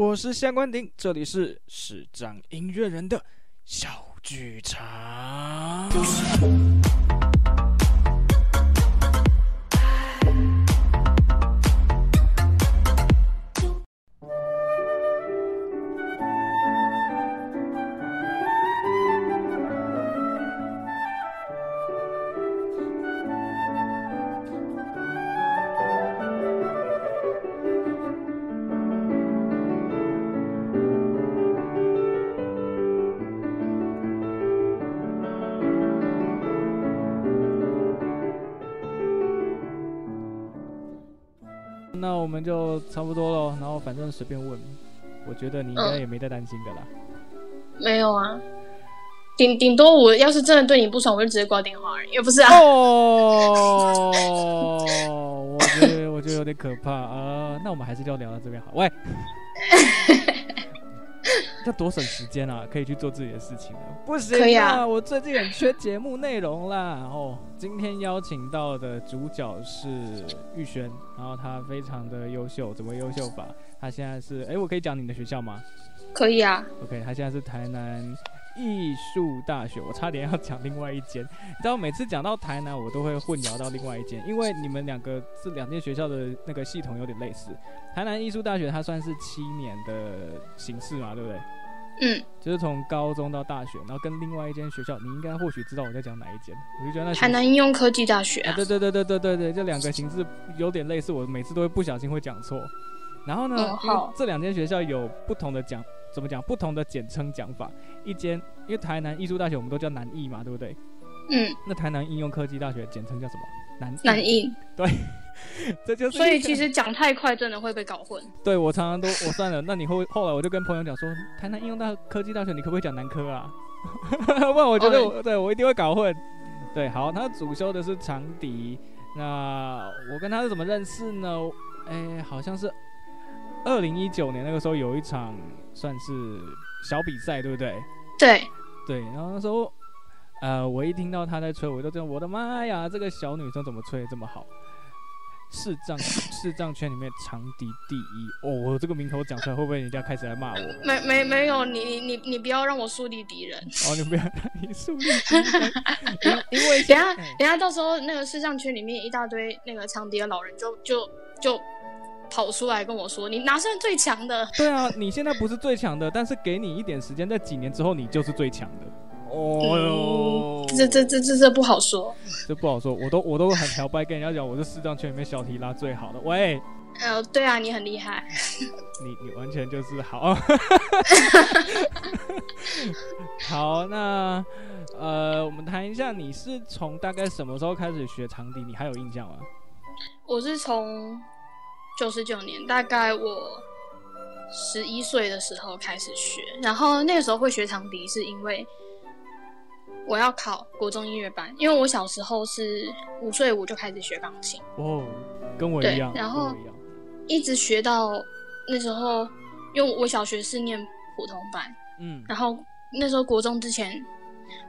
我是夏关鼎，这里是市长音乐人的小剧场。差不多了，然后反正随便问，我觉得你应该也没在担心的啦。嗯、没有啊，顶顶多我要是真的对你不爽，我就直接挂电话而已，也不是啊。哦，我觉得我觉得有点可怕啊、呃。那我们还是就聊到这边好。喂。要多省时间啊，可以去做自己的事情了。不行啊，可以啊，我最近很缺节目内容啦。然后今天邀请到的主角是玉轩，然后他非常的优秀，怎么优秀法？他现在是，哎，我可以讲你的学校吗？可以啊。OK，他现在是台南艺术大学。我差点要讲另外一间，你知道每次讲到台南，我都会混淆到另外一间，因为你们两个这两间学校的那个系统有点类似。台南艺术大学它算是七年的形式嘛，对不对？嗯，就是从高中到大学，然后跟另外一间学校，你应该或许知道我在讲哪一间，我就觉得那台南应用科技大学啊，啊，对对对对对对对，这两个形式有点类似，我每次都会不小心会讲错。然后呢，嗯、因为这两间学校有不同的讲，怎么讲？不同的简称讲法。一间因为台南艺术大学我们都叫南艺嘛，对不对？嗯，那台南应用科技大学简称叫什么？南南应。对。这就是，所以其实讲太快真的会被搞混。对，我常常都我算了，那你后后来我就跟朋友讲说，台南应用大科技大学，你可不可以讲南科啊？不然我觉得我、oh. 对我一定会搞混。对，好，他主修的是长笛。那我跟他是怎么认识呢？哎，好像是二零一九年那个时候有一场算是小比赛，对不对？对对，然后那时候呃，我一听到他在吹，我就觉得我的妈呀，这个小女生怎么吹得这么好？视障 视障圈里面长笛第一哦，我这个名头讲出来会不会人家开始来骂我？没没没有，你你你你不要让我树立敌人 哦，你不要让你树立敌人，因因为等下等下到时候那个视障圈里面一大堆那个长笛的老人就就就跑出来跟我说，你哪算最强的？对啊，你现在不是最强的，但是给你一点时间，在几年之后你就是最强的。哦哟、嗯，这这这这这不好说，这不好说。我都我都很调掰，跟人家讲，我是四张圈里面小提拉最好的。喂，呃，对啊，你很厉害，你你完全就是好。好，那呃，我们谈一下，你是从大概什么时候开始学长笛？你还有印象吗？我是从九十九年，大概我十一岁的时候开始学，然后那个时候会学长笛，是因为。我要考国中音乐班，因为我小时候是五岁五就开始学钢琴。哦，跟我一样，然后一直学到那时候，因为我小学是念普通班，嗯，然后那时候国中之前，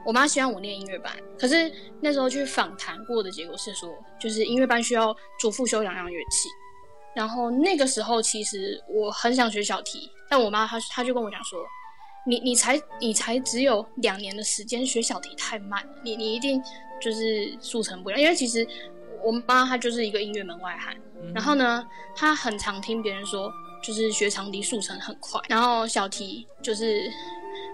我妈希望我念音乐班，可是那时候去访谈过的结果是说，就是音乐班需要主副修两样乐器，然后那个时候其实我很想学小提，但我妈她她就跟我讲说。你你才你才只有两年的时间学小提太慢了，你你一定就是速成不了，因为其实我妈她就是一个音乐门外汉，嗯、然后呢，她很常听别人说，就是学长笛速成很快，然后小提就是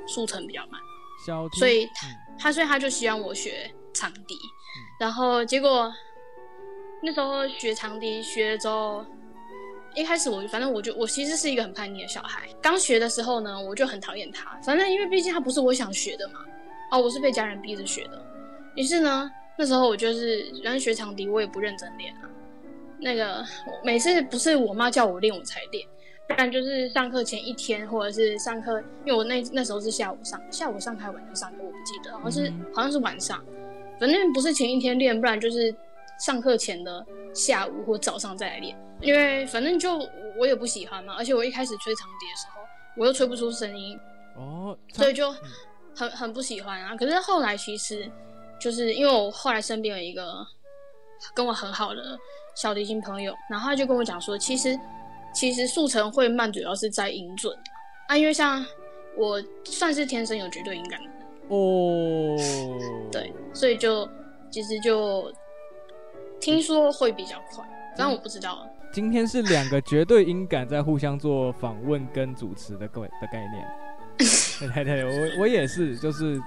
速成比较慢，小提，所以她她所以她就希望我学长笛，嗯、然后结果那时候学长笛学了之后。一开始我反正我就我其实是一个很叛逆的小孩。刚学的时候呢，我就很讨厌他。反正因为毕竟他不是我想学的嘛，哦，我是被家人逼着学的。于是呢，那时候我就是反正学长笛，我也不认真练啊。那个每次不是我妈叫我练我才练，不然就是上课前一天，或者是上课，因为我那那时候是下午上，下午上还晚上上课，我不记得，好像是好像是晚上。反正不是前一天练，不然就是上课前的下午或早上再来练。因为反正就我也不喜欢嘛，而且我一开始吹长笛的时候，我又吹不出声音，哦，所以就很很不喜欢啊。可是后来其实就是因为我后来身边有一个跟我很好的小提琴朋友，然后他就跟我讲说，其实其实速成会慢，主要是在音准啊，因为像我算是天生有绝对音感哦，对，所以就其实就听说会比较快，但我不知道啊。今天是两个绝对音感在互相做访问跟主持的各位的概念。对对对，我我也是，就是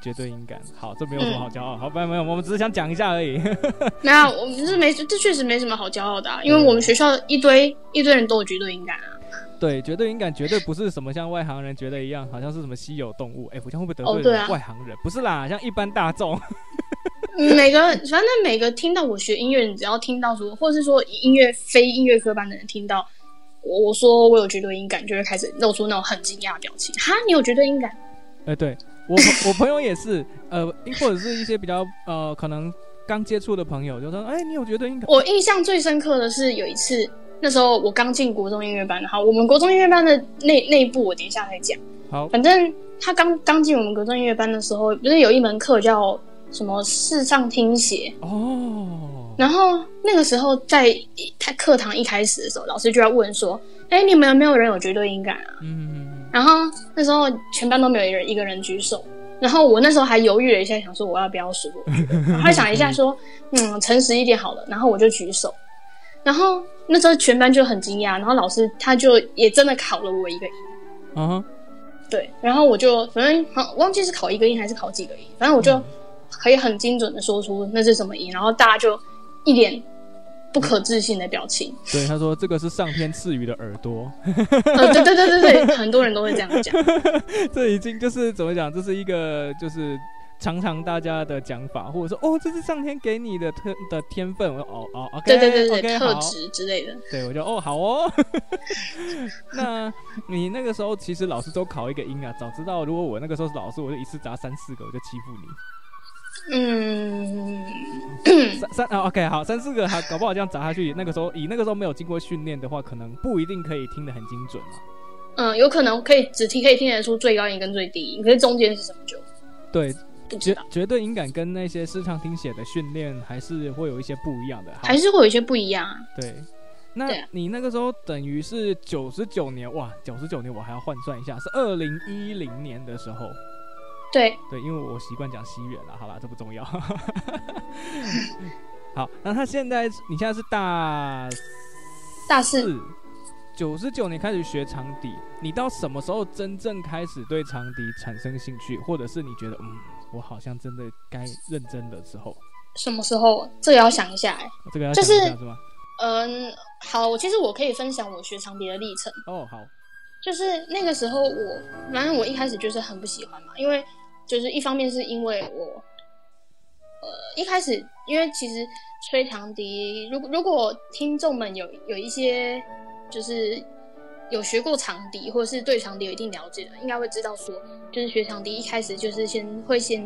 绝对音感。好，这没有什么好骄傲。嗯、好，没有没有，我们只是想讲一下而已。没有，我们是没，这确实没什么好骄傲的、啊，因为我们学校一堆一堆人都有绝对音感啊。对，绝对音感绝对不是什么像外行人觉得一样，好像是什么稀有动物。哎，我这样会不会得罪外行人？不是啦，像一般大众。每个反正每个听到我学音乐，你只要听到说，或者是说音乐非音乐科班的人听到我我说我有绝对音感，就会开始露出那种很惊讶的表情。哈，你有绝对音感？哎、欸，对我我朋友也是，呃，或者是一些比较呃可能刚接触的朋友，就说，哎、欸，你有绝对音感？我印象最深刻的是有一次，那时候我刚进国中音乐班，好，我们国中音乐班的内内部，我等一下再讲。好，反正他刚刚进我们国中音乐班的时候，不是有一门课叫。什么视唱听写。哦，然后那个时候在他课堂一开始的时候，老师就要问说：“哎，你们有没有人有绝对音感啊？”嗯，然后那时候全班都没有一人一个人举手，然后我那时候还犹豫了一下，想说我要不要说，还想一下说，嗯，诚实一点好了，然后我就举手，然后那时候全班就很惊讶，然后老师他就也真的考了我一个音，嗯，对，然后我就反正好忘记是考一个音还是考几个音，反正我就。嗯可以很精准的说出那是什么音，然后大家就一脸不可置信的表情。对，他说这个是上天赐予的耳朵。呃，对对对对对，很多人都会这样讲。这已经就是怎么讲？这是一个就是常常大家的讲法，或者说哦，这是上天给你的特的天分。我说哦哦对对对对，okay, 特质之类的。对，我就哦好哦。那你那个时候其实老师都考一个音啊，早知道如果我那个时候是老师，我就一次砸三四个，我就欺负你。嗯，三三啊，OK，好，三四个，好，搞不好这样砸下去，那个时候以那个时候没有经过训练的话，可能不一定可以听得很精准嘛。嗯，有可能可以只听可以听得出最高音跟最低音，可是中间是什么就对，绝绝对音感跟那些视唱听写的训练还是会有一些不一样的，还是会有一些不一样啊。对，那你那个时候等于是九十九年哇，九十九年我还要换算一下，是二零一零年的时候。对对，因为我习惯讲西元了，好吧，这不重要。好，那他现在，你现在是大大四，九十九年开始学长笛，你到什么时候真正开始对长笛产生兴趣，或者是你觉得，嗯，我好像真的该认真的时候？什么时候？这个要想一下，哎，这个要想一下，就是，是吗？嗯，好，其实我可以分享我学长笛的历程。哦，好，就是那个时候我，反正我一开始就是很不喜欢嘛，因为。就是一方面是因为我，呃，一开始因为其实吹长笛，如果如果听众们有有一些就是有学过长笛或者是对长笛有一定了解的，应该会知道说，就是学长笛一开始就是先会先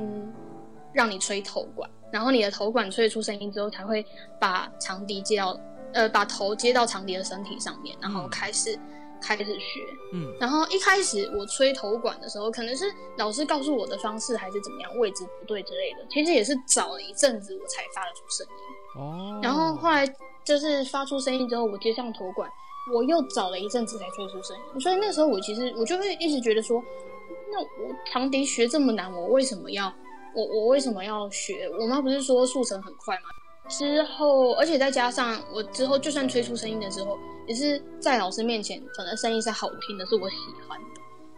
让你吹头管，然后你的头管吹出声音之后，才会把长笛接到呃把头接到长笛的身体上面，然后开始。开始学，嗯，然后一开始我吹头管的时候，可能是老师告诉我的方式还是怎么样，位置不对之类的。其实也是找了一阵子我才发得出声音。哦，然后后来就是发出声音之后，我接上头管，我又找了一阵子才吹出声音。所以那时候我其实我就会一直觉得说，那我长笛学这么难，我为什么要我我为什么要学？我妈不是说速成很快吗？之后，而且再加上我之后，就算吹出声音的时候，也是在老师面前，可能声音是好听的，是我喜欢的。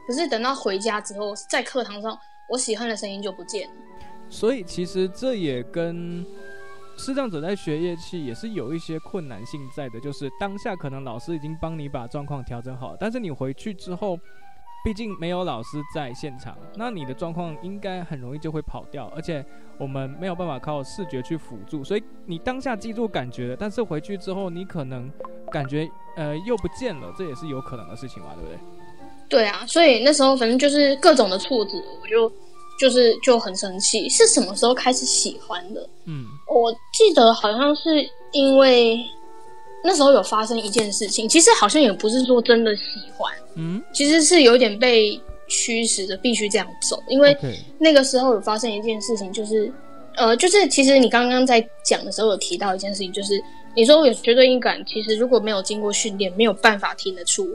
可是等到回家之后，在课堂上，我喜欢的声音就不见了。所以其实这也跟视障者在学乐器也是有一些困难性在的，就是当下可能老师已经帮你把状况调整好，但是你回去之后。毕竟没有老师在现场，那你的状况应该很容易就会跑掉，而且我们没有办法靠视觉去辅助，所以你当下记住感觉了，但是回去之后你可能感觉呃又不见了，这也是有可能的事情嘛，对不对？对啊，所以那时候反正就是各种的挫折，我就就是就很生气。是什么时候开始喜欢的？嗯，我记得好像是因为。那时候有发生一件事情，其实好像也不是说真的喜欢，嗯，其实是有点被驱使的，必须这样走。因为那个时候有发生一件事情，就是，呃，就是其实你刚刚在讲的时候有提到一件事情，就是你说我有绝对音感，其实如果没有经过训练，没有办法听得出，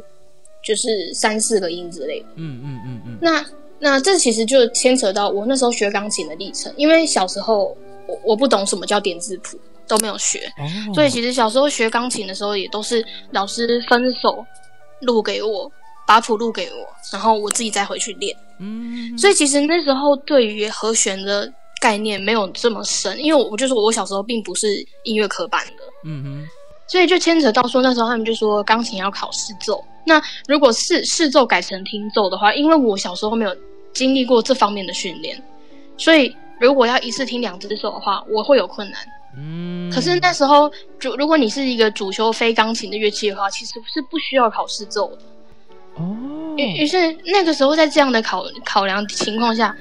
就是三四个音之类的。嗯嗯嗯嗯。那那这其实就牵扯到我那时候学钢琴的历程，因为小时候我我不懂什么叫点字谱，都没有学，哦、所以其实小时候学钢琴的时候也都是老师分手录给我，把谱录给我，然后我自己再回去练。嗯，所以其实那时候对于和弦的概念没有这么深，因为我就是我小时候并不是音乐科班的。嗯哼，所以就牵扯到说那时候他们就说钢琴要考试奏，那如果是试奏改成听奏的话，因为我小时候没有经历过这方面的训练，所以如果要一次听两只手的话，我会有困难。嗯，可是那时候主如果你是一个主修非钢琴的乐器的话，其实是不需要考试奏的。哦，于于是那个时候在这样的考考量情况下，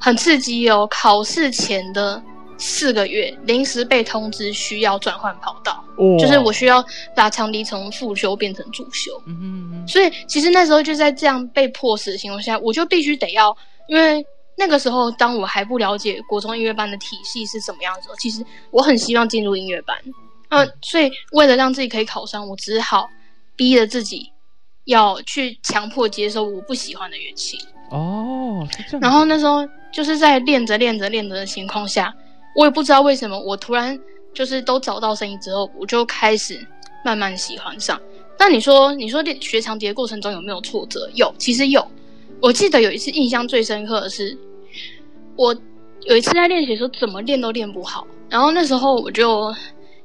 很刺激哦。考试前的四个月，临时被通知需要转换跑道，哦，就是我需要把长笛从副修变成主修。嗯哼哼。所以其实那时候就在这样被迫使的情况下，我就必须得要，因为那个时候当我还不了解国中音乐班的体系是什么样子的时候，其实我很希望进入音乐班。嗯，所以为了让自己可以考上，我只好逼着自己。要去强迫接受我不喜欢的乐器哦，然后那时候就是在练着练着练着的情况下，我也不知道为什么，我突然就是都找到声音之后，我就开始慢慢喜欢上。那你说，你说练学长笛的过程中有没有挫折？有，其实有。我记得有一次印象最深刻的是，我有一次在练习的时候，怎么练都练不好，然后那时候我就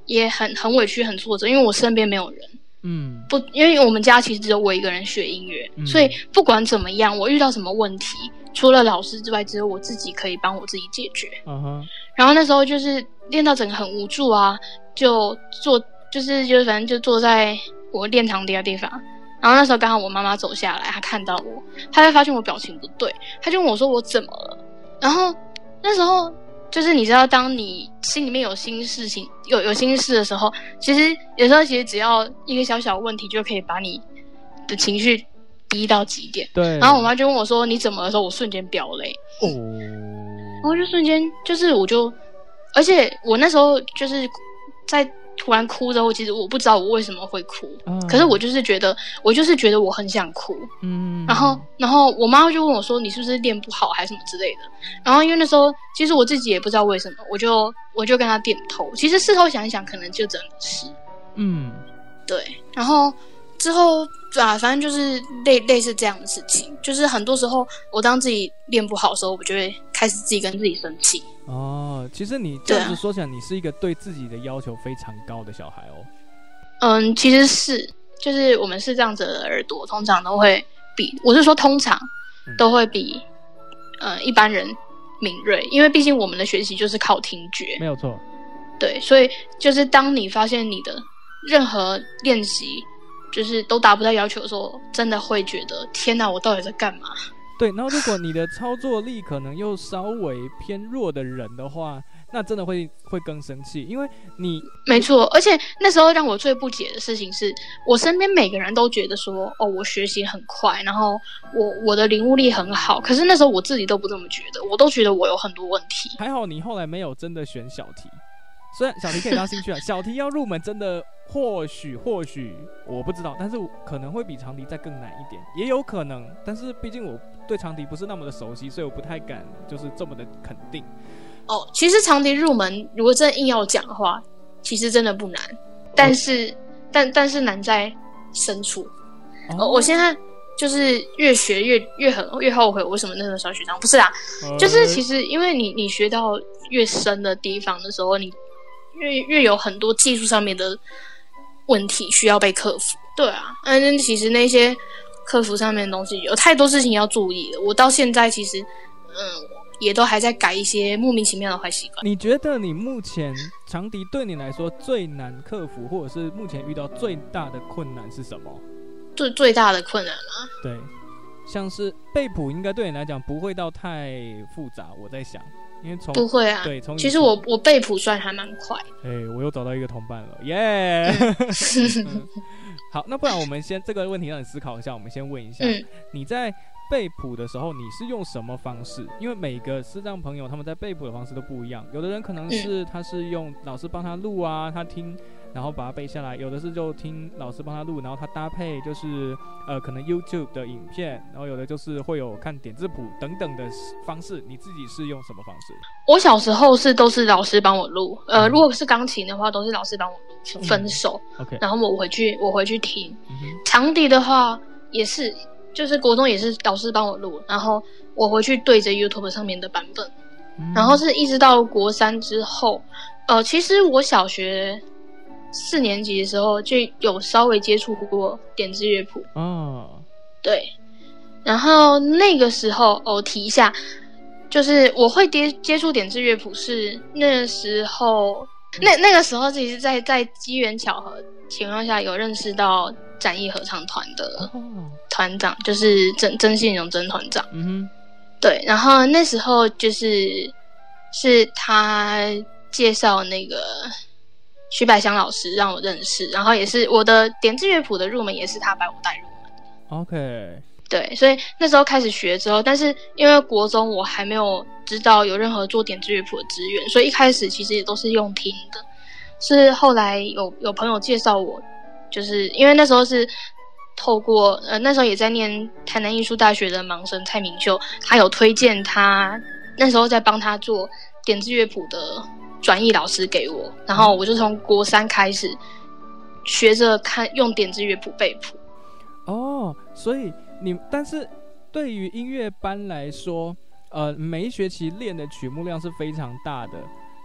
也很很委屈、很挫折，因为我身边没有人。嗯，不，因为我们家其实只有我一个人学音乐，嗯，所以不管怎么样，我遇到什么问题，除了老师之外，只有我自己可以帮我自己解决。嗯哼。然后那时候就是练到整个很无助啊，就坐，就是就是反正就坐在我练长笛的地方。然后那时候刚好我妈妈走下来，她看到我，她就发现我表情不对，她就问我说我怎么了？然后那时候。就是你知道，当你心里面有心事情，有有心事的时候，其实有时候其实只要一个小小问题，就可以把你的情绪逼到极点。对。然后我妈就问我说：“你怎么的时候？”我瞬间飙泪。哦。然后就瞬间，就是我就，而且我那时候就是在。突然哭之后，其实我不知道我为什么会哭，嗯、可是我就是觉得，我就是觉得我很想哭。嗯，然后，然后我妈就问我说：“你是不是练不好，还是什么之类的？”然后因为那时候，其实我自己也不知道为什么，我就我就跟她点头。其实事后想一想，可能就真的是，嗯，对。然后之后啊，反正就是类类似这样的事情，就是很多时候我当自己练不好的时候，我就会开始自己跟自己生气。哦，其实你这样子说起来，你是一个对自己的要求非常高的小孩哦。嗯，其实是，就是我们是这样子的耳朵，通常都会比，我是说通常都会比，嗯，呃，一般人敏锐，因为毕竟我们的学习就是靠听觉，没有错。对，所以就是当你发现你的任何练习就是都达不到要求的时候，真的会觉得天哪，我到底在干嘛？对，然后如果你的操作力可能又稍微偏弱的人的话，那真的会会更生气，因为你没错。而且那时候让我最不解的事情是，我身边每个人都觉得说，哦，我学习很快，然后我我的领悟力很好。可是那时候我自己都不这么觉得，我都觉得我有很多问题。还好你后来没有真的选小题，虽然小题可以当兴趣啊，小题要入门真的。或许或许我不知道，但是可能会比长笛再更难一点，也有可能。但是毕竟我对长笛不是那么的熟悉，所以我不太敢就是这么的肯定。哦，其实长笛入门，如果真的硬要讲的话，其实真的不难。但是，哦、但但是难在深处。哦，我现在就是越学越越很越后悔，为什么那个小学长不是啊？哦、就是其实因为你你学到越深的地方的时候，你越越有很多技术上面的。问题需要被克服，对啊，嗯，其实那些克服上面的东西有太多事情要注意了。我到现在其实，嗯，也都还在改一些莫名其妙的坏习惯。你觉得你目前长笛对你来说最难克服，或者是目前遇到最大的困难是什么？最最大的困难吗？对，像是背谱，应该对你来讲不会到太复杂。我在想。因为从不会啊，对，从其实我我背谱算还蛮快。哎、欸，我又找到一个同伴了，耶、yeah! 嗯！好，那不然我们先这个问题让你思考一下。我们先问一下，嗯、你在背谱的时候，你是用什么方式？因为每个视障朋友他们在背谱的方式都不一样。有的人可能是他是用老师帮他录啊，他听然后把它背下来；有的是就听老师帮他录，然后他搭配就是呃可能 YouTube 的影片，然后有的就是会有看点字谱等等的方式。你自己是用什么方式？我小时候是都是老师帮我录，呃，如果是钢琴的话，都是老师帮我录分手。嗯、OK，然后我回去我回去听。嗯、长笛的话也是，就是国中也是老师帮我录，然后我回去对着 YouTube 上面的版本。嗯、然后是一直到国三之后，呃，其实我小学。四年级的时候就有稍微接触过点字乐谱哦，对，然后那个时候我提一下，就是我会接接触点字乐谱是那时候，那那个时候其实在在机缘巧合情况下有认识到展艺合唱团的团长，就是曾曾信荣曾团长，嗯哼，对，然后那时候就是是他介绍那个。徐百祥老师让我认识，然后也是我的点字乐谱的入门，也是他把我带入门。OK，对，所以那时候开始学之后，但是因为国中我还没有知道有任何做点字乐谱的资源，所以一开始其实也都是用听的。是后来有有朋友介绍我，就是因为那时候是透过呃那时候也在念台南艺术大学的盲生蔡明秀，他有推荐他那时候在帮他做点字乐谱的。转译老师给我，然后我就从国三开始学着看用点字乐谱背谱。哦，所以你但是对于音乐班来说，呃，每一学期练的曲目量是非常大的，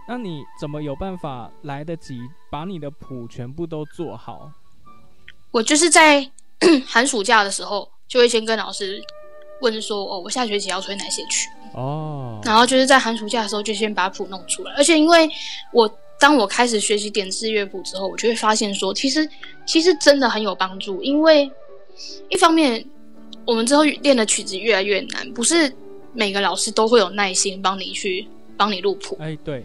那你怎么有办法来得及把你的谱全部都做好？我就是在 寒暑假的时候就会先跟老师问说，哦，我下学期要吹哪些曲？哦，然后就是在寒暑假的时候就先把谱弄出来，而且因为我当我开始学习点字乐谱之后，我就会发现说，其实其实真的很有帮助。因为一方面我们之后练的曲子越来越难，不是每个老师都会有耐心帮你去帮你录谱。哎，对。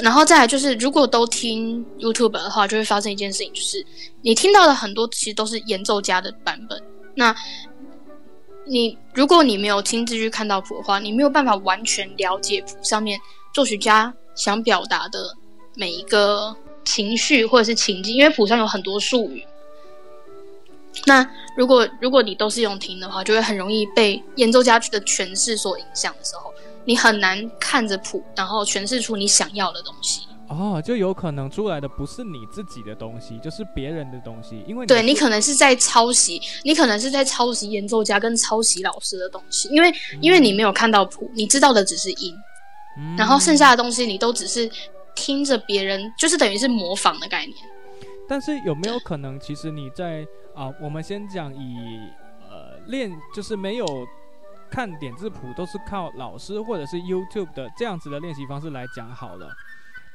然后再来就是，如果都听 YouTube 的话，就会发生一件事情，就是你听到的很多其实都是演奏家的版本。那你如果你没有亲自去看到谱的话，你没有办法完全了解谱上面作曲家想表达的每一个情绪或者是情境，因为谱上有很多术语。那如果如果你都是用听的话，就会很容易被演奏家去的诠释所影响的时候，你很难看着谱，然后诠释出你想要的东西。哦，就有可能出来的不是你自己的东西，就是别人的东西，因为你对你可能是在抄袭，你可能是在抄袭演奏家跟抄袭老师的东西，因为、嗯、因为你没有看到谱，你知道的只是音，嗯、然后剩下的东西你都只是听着别人，就是等于是模仿的概念。但是有没有可能，其实你在啊，我们先讲以呃练，就是没有看点字谱，都是靠老师或者是 YouTube 的这样子的练习方式来讲好了。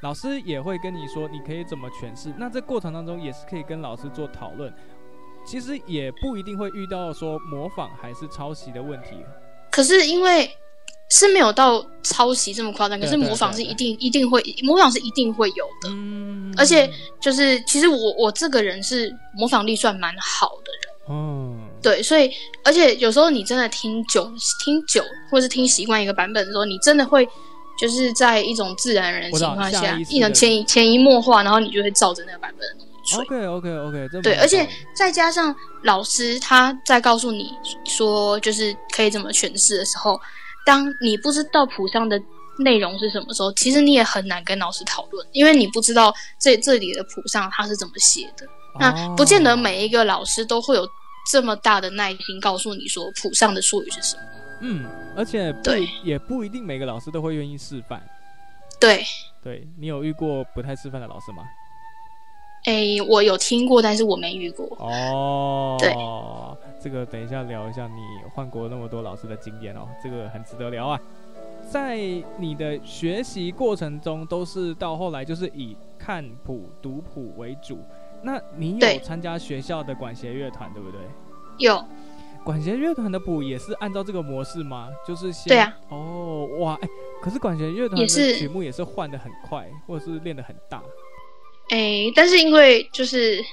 老师也会跟你说，你可以怎么诠释。那这过程当中也是可以跟老师做讨论。其实也不一定会遇到说模仿还是抄袭的问题。可是因为是没有到抄袭这么夸张，可是模仿是一定一定会模仿是一定会有的。嗯。而且就是其实我我这个人是模仿力算蛮好的人。嗯。对，所以而且有时候你真的听久听久，或是听习惯一个版本的时候，你真的会。就是在一种自然人的情况下，一种潜移潜移默化，然后你就会照着那个版本吹。OK OK OK，对，而且再加上老师他在告诉你说，就是可以怎么诠释的时候，当你不知道谱上的内容是什么时候，其实你也很难跟老师讨论，因为你不知道这这里的谱上他是怎么写的。那不见得每一个老师都会有这么大的耐心告诉你说谱上的术语是什么。嗯，而且不对也不一定每个老师都会愿意示范。对，对你有遇过不太示范的老师吗？哎、欸，我有听过，但是我没遇过。哦，对，这个等一下聊一下你换过那么多老师的经验哦，这个很值得聊啊。在你的学习过程中，都是到后来就是以看谱读谱为主。那你有参加学校的管弦乐团，对不对？有。管弦乐团的谱也是按照这个模式吗？就是先对啊。哦，哇，哎、欸，可是管弦乐团的曲目也是换的很快，或者是练的很大。哎、欸，但是因为就是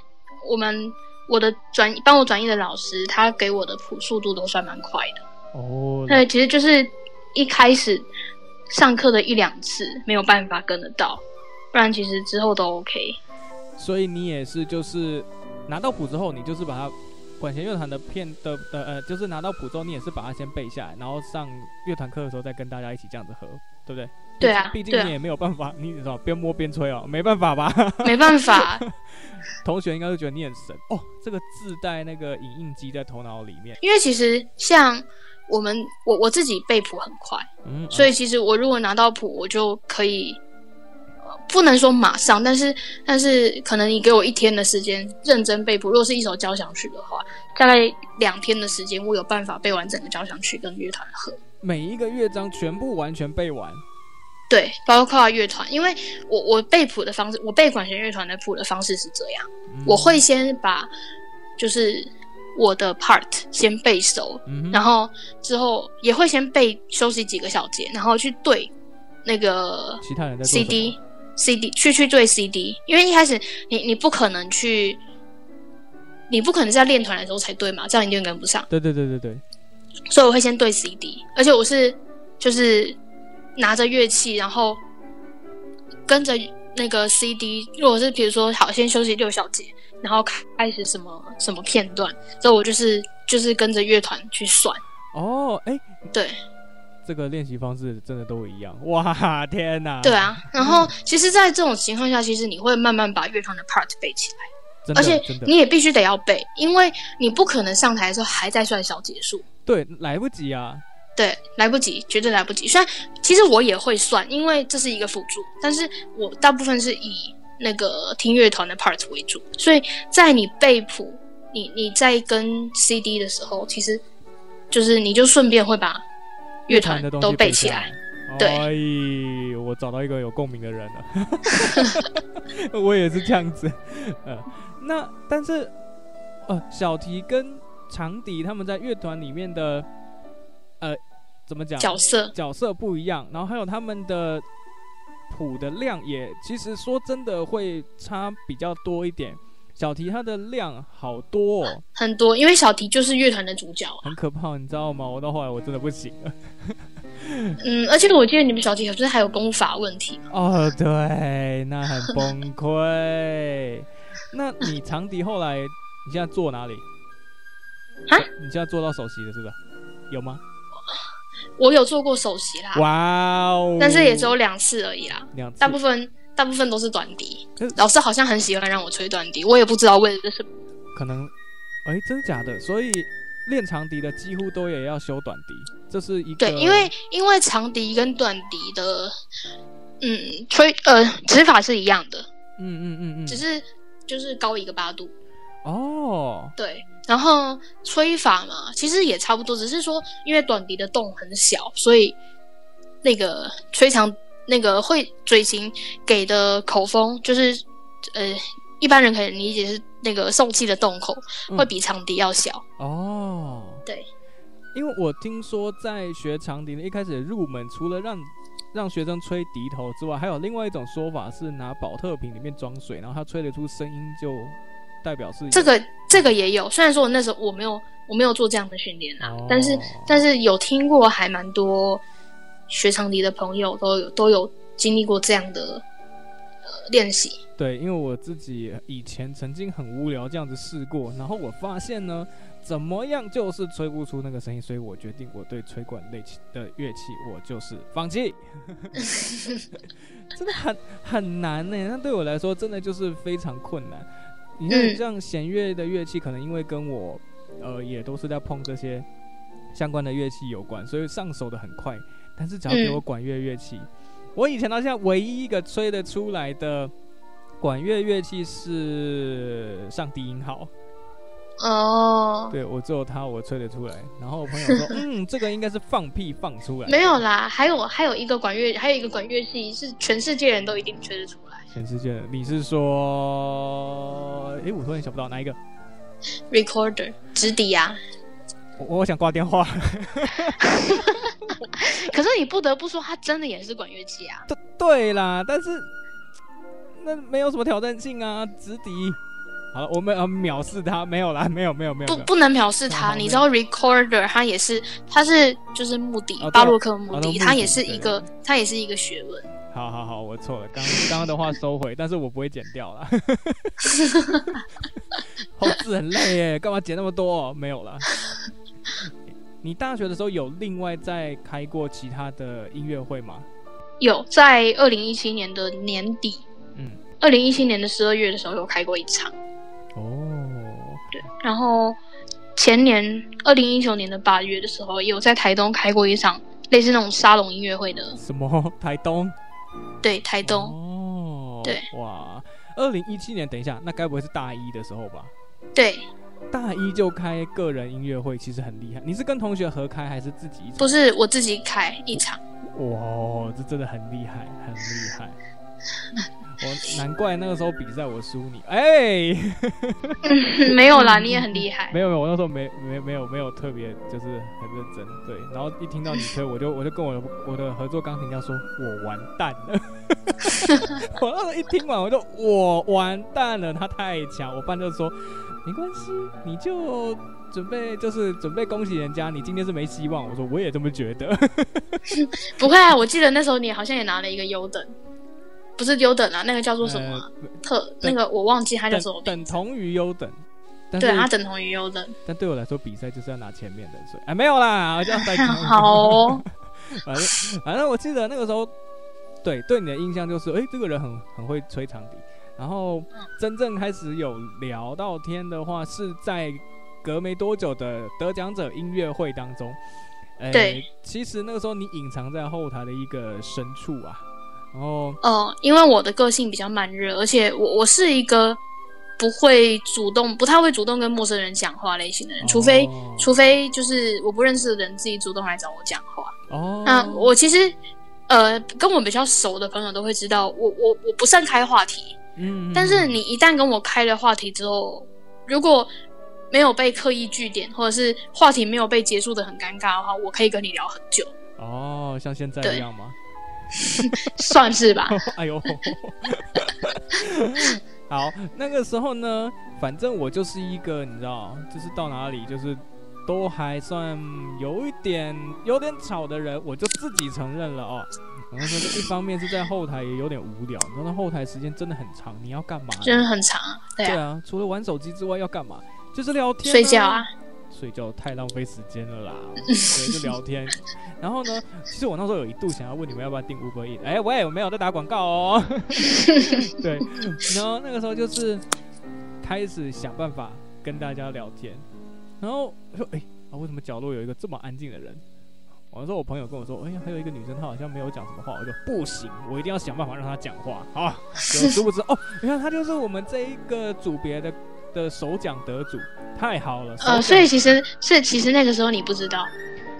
我们我的转帮我转译的老师，他给我的谱速度都算蛮快的。哦。对，其实就是一开始上课的一两次没有办法跟得到，不然其实之后都 OK。所以你也是就是拿到谱之后，你就是把它管弦乐团的片的的呃，就是拿到谱之后，你也是把它先背下来，然后上乐团课的时候再跟大家一起这样子合，对不对？对啊，毕竟你也没有办法，啊、你知道边摸边吹哦，没办法吧？没办法。同学应该会觉得你很神哦，这个自带那个影印机在头脑里面。因为其实像我们，我我自己背谱很快，嗯，所以其实我如果拿到谱，我就可以，呃，不能说马上，但是但是可能你给我一天的时间认真背谱，如果是一首交响曲的话，大概两天的时间，我有办法背完整个交响曲跟乐团合，每一个乐章全部完全背完。对，包括乐团，因为我我背谱的方式，我背管弦乐团的谱的方式是这样，嗯、我会先把就是我的 part 先背熟，嗯、然后之后也会先背休息几个小节，然后去对那个 CD CD 去去对 CD，因为一开始你你不可能去，你不可能在练团的时候才对嘛，这样一定跟不上。对对对对对，所以我会先对 CD，而且我是就是。拿着乐器，然后跟着那个 CD。如果是比如说，好，先休息六小节，然后开始什么什么片段，所以我就是就是跟着乐团去算。哦，哎，对，这个练习方式真的都一样。哇，天哪！对啊，然后其实，在这种情况下，其实你会慢慢把乐团的 part 背起来，而且你也必须得要背，因为你不可能上台的时候还在算小节数。对，来不及啊。对，来不及，绝对来不及。虽然其实我也会算，因为这是一个辅助，但是我大部分是以那个听乐团的 part 为主。所以在你背谱，你你在跟 CD 的时候，其实就是你就顺便会把乐团的都背起来。对，哎，我找到一个有共鸣的人了，我也是这样子。呃，那但是呃，小提跟长笛他们在乐团里面的。呃，怎么讲？角色角色不一样，然后还有他们的谱的量也，其实说真的会差比较多一点。小提它的量好多哦，很多，因为小提就是乐团的主角啊，很可怕，你知道吗？我到后来我真的不行了。嗯，而且我记得你们小提是不是还有功法问题？哦，对，那很崩溃。那你长笛后来你现在坐哪里？啊？你现在做到首席了是不是？有吗？我有做过首席啦，哇哦！但是也只有两次而已啦，两次。大部分大部分都是短笛，老师好像很喜欢让我吹短笛，我也不知道为了什么。可能，哎、欸，真的假的？所以练长笛的几乎都也要修短笛，这是一个对，因为因为长笛跟短笛的，嗯，吹呃指法是一样的，嗯嗯嗯嗯，只是就是高一个八度。哦，对。然后吹法嘛，其实也差不多，只是说因为短笛的洞很小，所以那个吹长那个会嘴型给的口风，就是呃一般人可以理解是那个送气的洞口会比长笛要小。嗯、哦，对，因为我听说在学长笛的一开始入门，除了让让学生吹笛头之外，还有另外一种说法是拿保特瓶里面装水，然后他吹得出声音就。代表是这个，这个也有。虽然说我那时候我没有，我没有做这样的训练啊，哦、但是但是有听过，还蛮多学长笛的朋友都有都有经历过这样的呃练习。对，因为我自己以前曾经很无聊这样子试过，然后我发现呢，怎么样就是吹不出那个声音，所以我决定我对吹管类的乐器我就是放弃。真的很很难呢，那对我来说真的就是非常困难。你看，像弦乐的乐器，可能因为跟我，呃，也都是在碰这些相关的乐器有关，所以上手的很快。但是只要给我管乐乐器，嗯、我以前到现在唯一一个吹得出来的管乐乐器是上低音号。哦，对，我只有它，我吹得出来。然后我朋友说，嗯，这个应该是放屁放出来。没有啦，还有还有一个管乐，还有一个管乐器是全世界人都一定吹得出来。全世界，你是说？哎，我突然想不到哪一个。Recorder，直笛啊。我我想挂电话。可是你不得不说，他真的也是管乐器啊。对对啦，但是那没有什么挑战性啊，直笛。好了，我们呃藐视他，没有啦，没有没有没有。不不能藐视他，你知道 Recorder 它也是，它是就是木笛，巴洛克木笛，它也是一个，它也是一个学问。好好好，我错了，刚刚刚的话收回，但是我不会剪掉了。后置很累耶，干嘛剪那么多？没有了。你大学的时候有另外再开过其他的音乐会吗？有，在二零一七年的年底，嗯，二零一七年的十二月的时候有开过一场。哦，对，然后前年二零一九年的八月的时候，有在台东开过一场类似那种沙龙音乐会的。什么？台东？对，台东。哦，对，哇，二零一七年，等一下，那该不会是大一的时候吧？对。大一就开个人音乐会，其实很厉害。你是跟同学合开还是自己一场？不是，我自己开一场。哇，这真的很厉害，很厉害。我难怪那个时候比赛我输你。哎、欸嗯，没有啦，你也很厉害。没有没有，我那时候没没没有没有特别就是很认真。对，然后一听到你吹，我就我就跟我的我的合作钢琴家说，我完蛋了。我那时候一听完，我就我完蛋了，他太强。我伴就说。没关系，你就准备就是准备恭喜人家，你今天是没希望。我说我也这么觉得。不会啊，我记得那时候你好像也拿了一个优等，不是优等啊，那个叫做什么、呃、特？那个我忘记它叫什么。等同于优等。对，它等同于优等。但对我来说，比赛就是要拿前面的，所以哎，没有啦，我就要再 好、哦。反正反正我记得那个时候，对对你的印象就是，哎，这个人很很会吹长笛。然后真正开始有聊到天的话，是在隔没多久的得奖者音乐会当中。对，其实那个时候你隐藏在后台的一个深处啊。然后，哦、呃，因为我的个性比较慢热，而且我我是一个不会主动、不太会主动跟陌生人讲话类型的人，哦、除非除非就是我不认识的人自己主动来找我讲话。哦，那我其实呃跟我比较熟的朋友都会知道，我我我不善开话题。嗯，但是你一旦跟我开了话题之后，如果没有被刻意据点，或者是话题没有被结束的很尴尬的话，我可以跟你聊很久。哦，像现在一样吗？算是吧。哎呦，好，那个时候呢，反正我就是一个，你知道，就是到哪里就是都还算有一点有点吵的人，我就自己承认了哦。然后说，一方面是在后台也有点无聊，然后后台时间真的很长，你要干嘛？真的很长，对啊，对啊，除了玩手机之外要干嘛？就是聊天、啊，睡觉啊，睡觉太浪费时间了啦，对，就聊天。然后呢，其实我那时候有一度想要问你们要不要订 Uber Eats，哎，我也没有在打广告哦。对，然后那个时候就是开始想办法跟大家聊天，然后说，哎，啊，为什么角落有一个这么安静的人？我说我朋友跟我说，哎呀，还有一个女生，她好像没有讲什么话，我就不行，我一定要想办法让她讲话啊！殊不知哦，你看她就是我们这一个组别的的首奖得主，太好了。呃，所以其实是其实那个时候你不知道，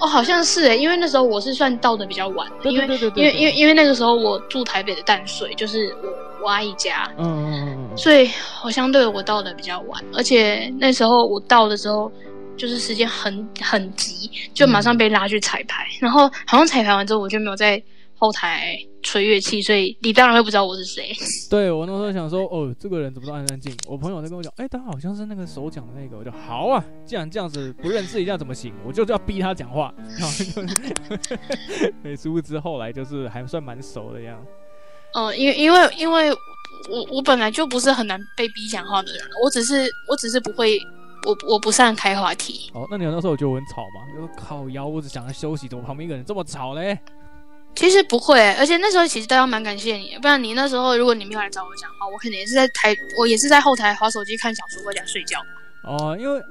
哦，好像是哎，因为那时候我是算到的比较晚的，因为因为因为因为那个时候我住台北的淡水，就是我我阿姨家，嗯嗯嗯嗯，所以我相对我到的比较晚，而且那时候我到的时候。就是时间很很急，就马上被拉去彩排，嗯、然后好像彩排完之后，我就没有在后台吹乐器，所以你当然会不知道我是谁。对，我那时候想说，哦，这个人怎么都安安静静。我朋友在跟我讲，哎，他好像是那个手讲的那个。我就好啊，既然这样子不认识一下怎么行？我就要逼他讲话。然后就是，对，殊不知后来就是还算蛮熟的样。哦、呃，因为因为因为我我本来就不是很难被逼讲话的人，我只是我只是不会。我我不擅开话题。哦，那你有那时候我觉得我很吵吗？就靠腰，我只想要休息，怎么旁边一个人这么吵嘞？其实不会，而且那时候其实大家蛮感谢你，不然你那时候如果你没有来找我讲话，我肯定也是在台，我也是在后台划手机看小说或者睡觉。哦，因为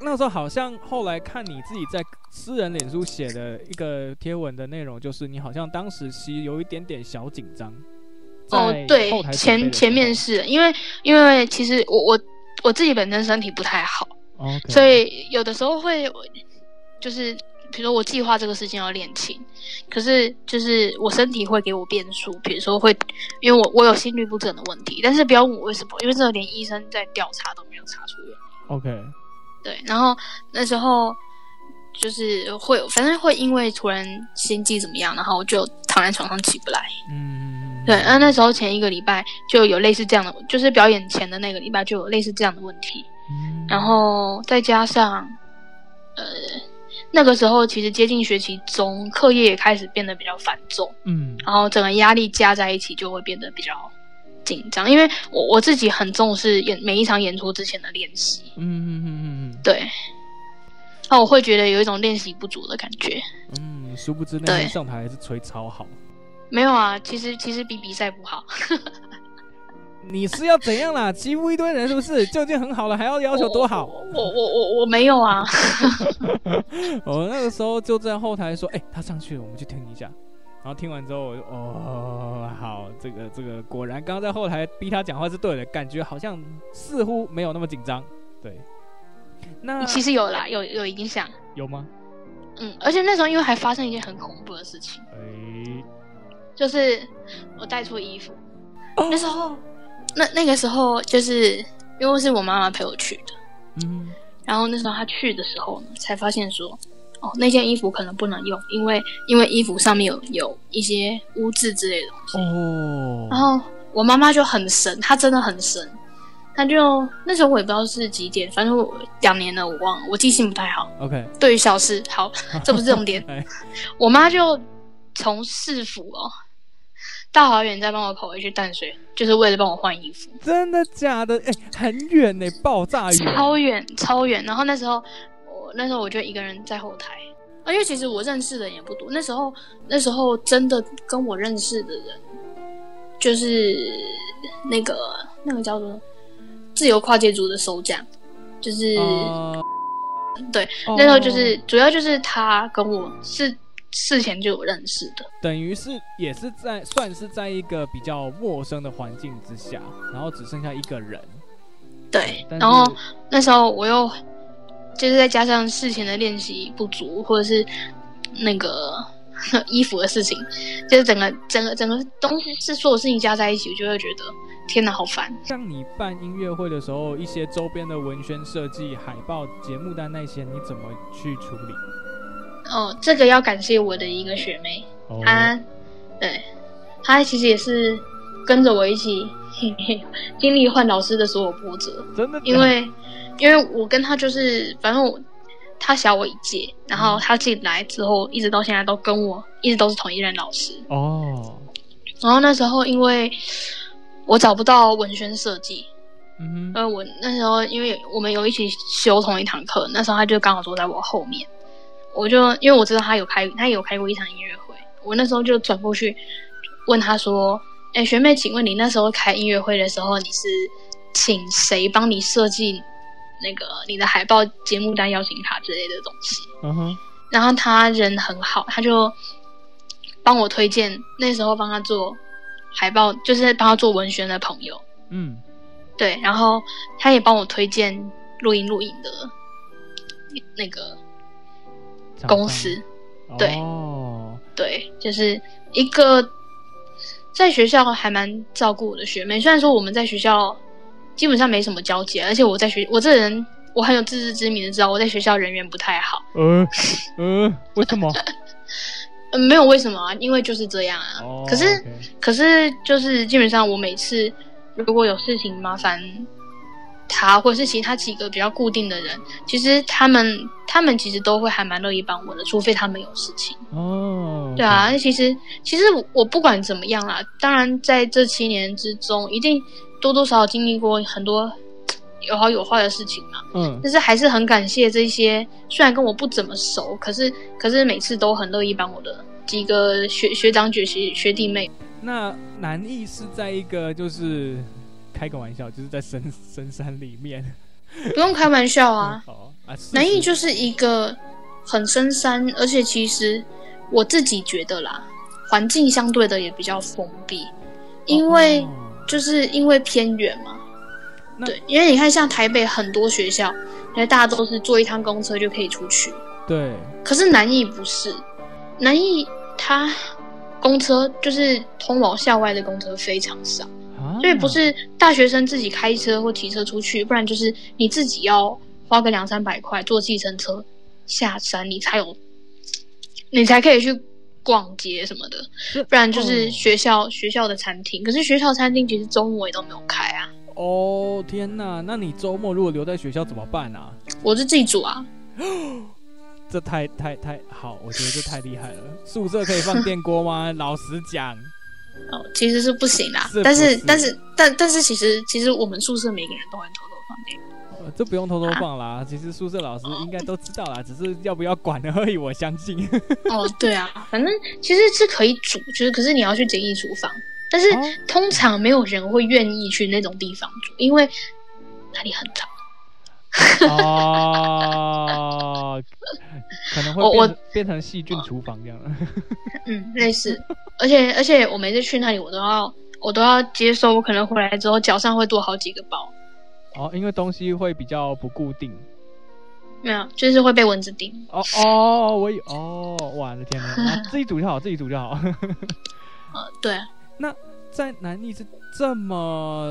那时候好像后来看你自己在私人脸书写的一个贴文的内容，就是你好像当时其实有一点点小紧张。哦，对，前前面是因为因为其实我我。我自己本身身体不太好.所以有的时候会，就是比如说我计划这个事情要练琴，可是就是我身体会给我变数，比如说会，因为我我有心律不整的问题，但是不要问我为什么，因为这个连医生在调查都没有查出原因。OK，对，然后那时候就是会，反正会因为突然心悸怎么样，然后我就躺在床上起不来。嗯。对，那那时候前一个礼拜就有类似这样的，就是表演前的那个礼拜就有类似这样的问题，嗯、然后再加上，呃，那个时候其实接近学期中，课业也开始变得比较繁重，嗯，然后整个压力加在一起，就会变得比较紧张。因为我我自己很重视演每一场演出之前的练习，嗯嗯嗯嗯嗯，对，那我会觉得有一种练习不足的感觉。嗯，殊不知那天上台还是吹超好。没有啊，其实其实比比赛不好。你是要怎样啦？欺负一堆人是不是？就已经很好了，还要要求多好？我我我我，我没有啊。我那个时候就在后台说：“哎、欸，他上去了，我们去听一下。”然后听完之后，我就哦，好，这个这个果然刚刚在后台逼他讲话是对的，感觉好像似乎没有那么紧张。对，那其实有啦，有有影响。有吗？嗯，而且那时候因为还发生一件很恐怖的事情，哎、欸，就是我带错衣服，哦、那时候。那那个时候就是因为是我妈妈陪我去的，嗯，然后那时候她去的时候呢，才发现说，哦，那件衣服可能不能用，因为因为衣服上面有有一些污渍之类的东西。哦，然后我妈妈就很神，她真的很神，她就那时候我也不知道是几点，反正我两年了，我忘了，我记性不太好。OK，对于小事，好，这不是重点。我妈就从市府哦。大老远再帮我跑回去淡水，就是为了帮我换衣服。真的假的？哎、欸，很远呢，爆炸远，超远超远。然后那时候我那时候我就一个人在后台，而且其实我认识的人也不多。那时候那时候真的跟我认识的人，就是那个那个叫做自由跨界组的首奖，就是、uh... 对，那时候就是、uh... 主要就是他跟我是。事前就有认识的，等于是也是在算是在一个比较陌生的环境之下，然后只剩下一个人。对，然后那时候我又就是再加上事前的练习不足，或者是那个 衣服的事情，就是整个整个整个东西是所有事情加在一起，我就会觉得天哪，好烦。像你办音乐会的时候，一些周边的文宣设计、海报、节目单那些，你怎么去处理？哦，这个要感谢我的一个学妹，哦、她，对，她其实也是跟着我一起嘿嘿经历换老师的所有波折，真的，因为因为我跟她就是，反正我她小我一届，然后她进来之后，一直到现在都跟我一直都是同一任老师。哦。然后那时候因为我找不到文宣设计，嗯，呃，我那时候因为我们有一起修同一堂课，那时候她就刚好坐在我后面。我就因为我知道他有开，他有开过一场音乐会，我那时候就转过去问他说：“哎、欸，学妹，请问你那时候开音乐会的时候，你是请谁帮你设计那个你的海报、节目单、邀请卡之类的东西？”嗯哼。然后他人很好，他就帮我推荐那时候帮他做海报，就是帮他做文宣的朋友。嗯，对，然后他也帮我推荐录音录影的那个。公司，对、哦，对，就是一个在学校还蛮照顾我的学妹。虽然说我们在学校基本上没什么交集，而且我在学我这人我很有自知之明的知道我在学校人缘不太好。嗯嗯，为什么？嗯，没有为什么啊，因为就是这样啊。哦、可是、okay. 可是就是基本上我每次如果有事情麻烦。他或者是其他几个比较固定的人，其实他们他们其实都会还蛮乐意帮我的，除非他们有事情。哦，对啊，其实其实我不管怎么样啦，当然在这七年之中，一定多多少少经历过很多有好有坏的事情嘛。嗯，但是还是很感谢这些，虽然跟我不怎么熟，可是可是每次都很乐意帮我的几个学学长、学学学弟妹。那南艺是在一个就是。开个玩笑，就是在深 深山里面，不用开玩笑啊。啊，南艺就是一个很深山，而且其实我自己觉得啦，环境相对的也比较封闭，因为就是因为偏远嘛。对，因为你看，像台北很多学校，因为大家都是坐一趟公车就可以出去。对。可是南艺不是，南艺它公车就是通往校外的公车非常少。所以不是大学生自己开车或骑车出去，不然就是你自己要花个两三百块坐计程车下山，你才有，你才可以去逛街什么的。不然就是学校学校的餐厅，可是学校餐厅其实周末也都没有开啊。哦天哪，那你周末如果留在学校怎么办啊？我是自己煮啊。这太太太好，我觉得这太厉害了。宿舍可以放电锅吗？老实讲，哦，其实是不行啦。是但是是但是但但是其实其实我们宿舍每个人都会偷偷放电锅。呃，这不用偷偷放啦。啊、其实宿舍老师应该都知道啦，只是要不要管而已。我相信。哦，对啊，反正其实是可以煮，就是可是你要去简易厨房。但是、哦、通常没有人会愿意去那种地方煮，因为那里很脏。哦，可能会变我变成细菌厨房这样。嗯，类似。而且而且我每次去那里，我都要我都要接收，我可能回来之后脚上会多好几个包。哦，因为东西会比较不固定。没有，就是会被蚊子叮。哦哦，我有哦，我的天哪！自己煮就好，自己煮就好。呃，对。那在南艺是这么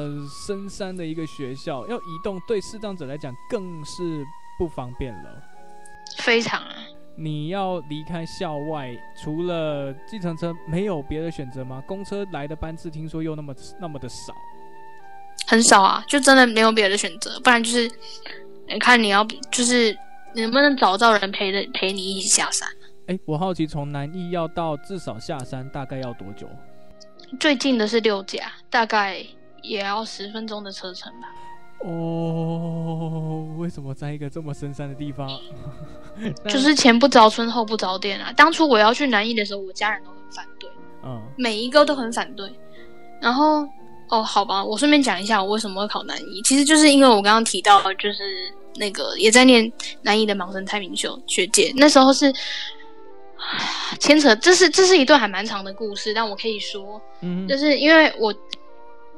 深山的一个学校，要移动对视障者来讲更是不方便了。非常啊！你要离开校外，除了计程车，没有别的选择吗？公车来的班次听说又那么那么的少，很少啊，就真的没有别的选择，不然就是你看你要就是能不能找到人陪着陪你一起下山？我好奇从南艺要到至少下山大概要多久？最近的是六甲，大概也要十分钟的车程吧。哦，为什么在一个这么深山的地方？就是前不着村后不着店啊！当初我要去南艺的时候，我家人都很反对，嗯，每一个都很反对。然后，哦，好吧，我顺便讲一下我为什么会考南艺，其实就是因为我刚刚提到，就是那个也在念南艺的盲生蔡明秀学姐，那时候是。牵扯，这是这是一段还蛮长的故事，但我可以说，嗯，就是因为我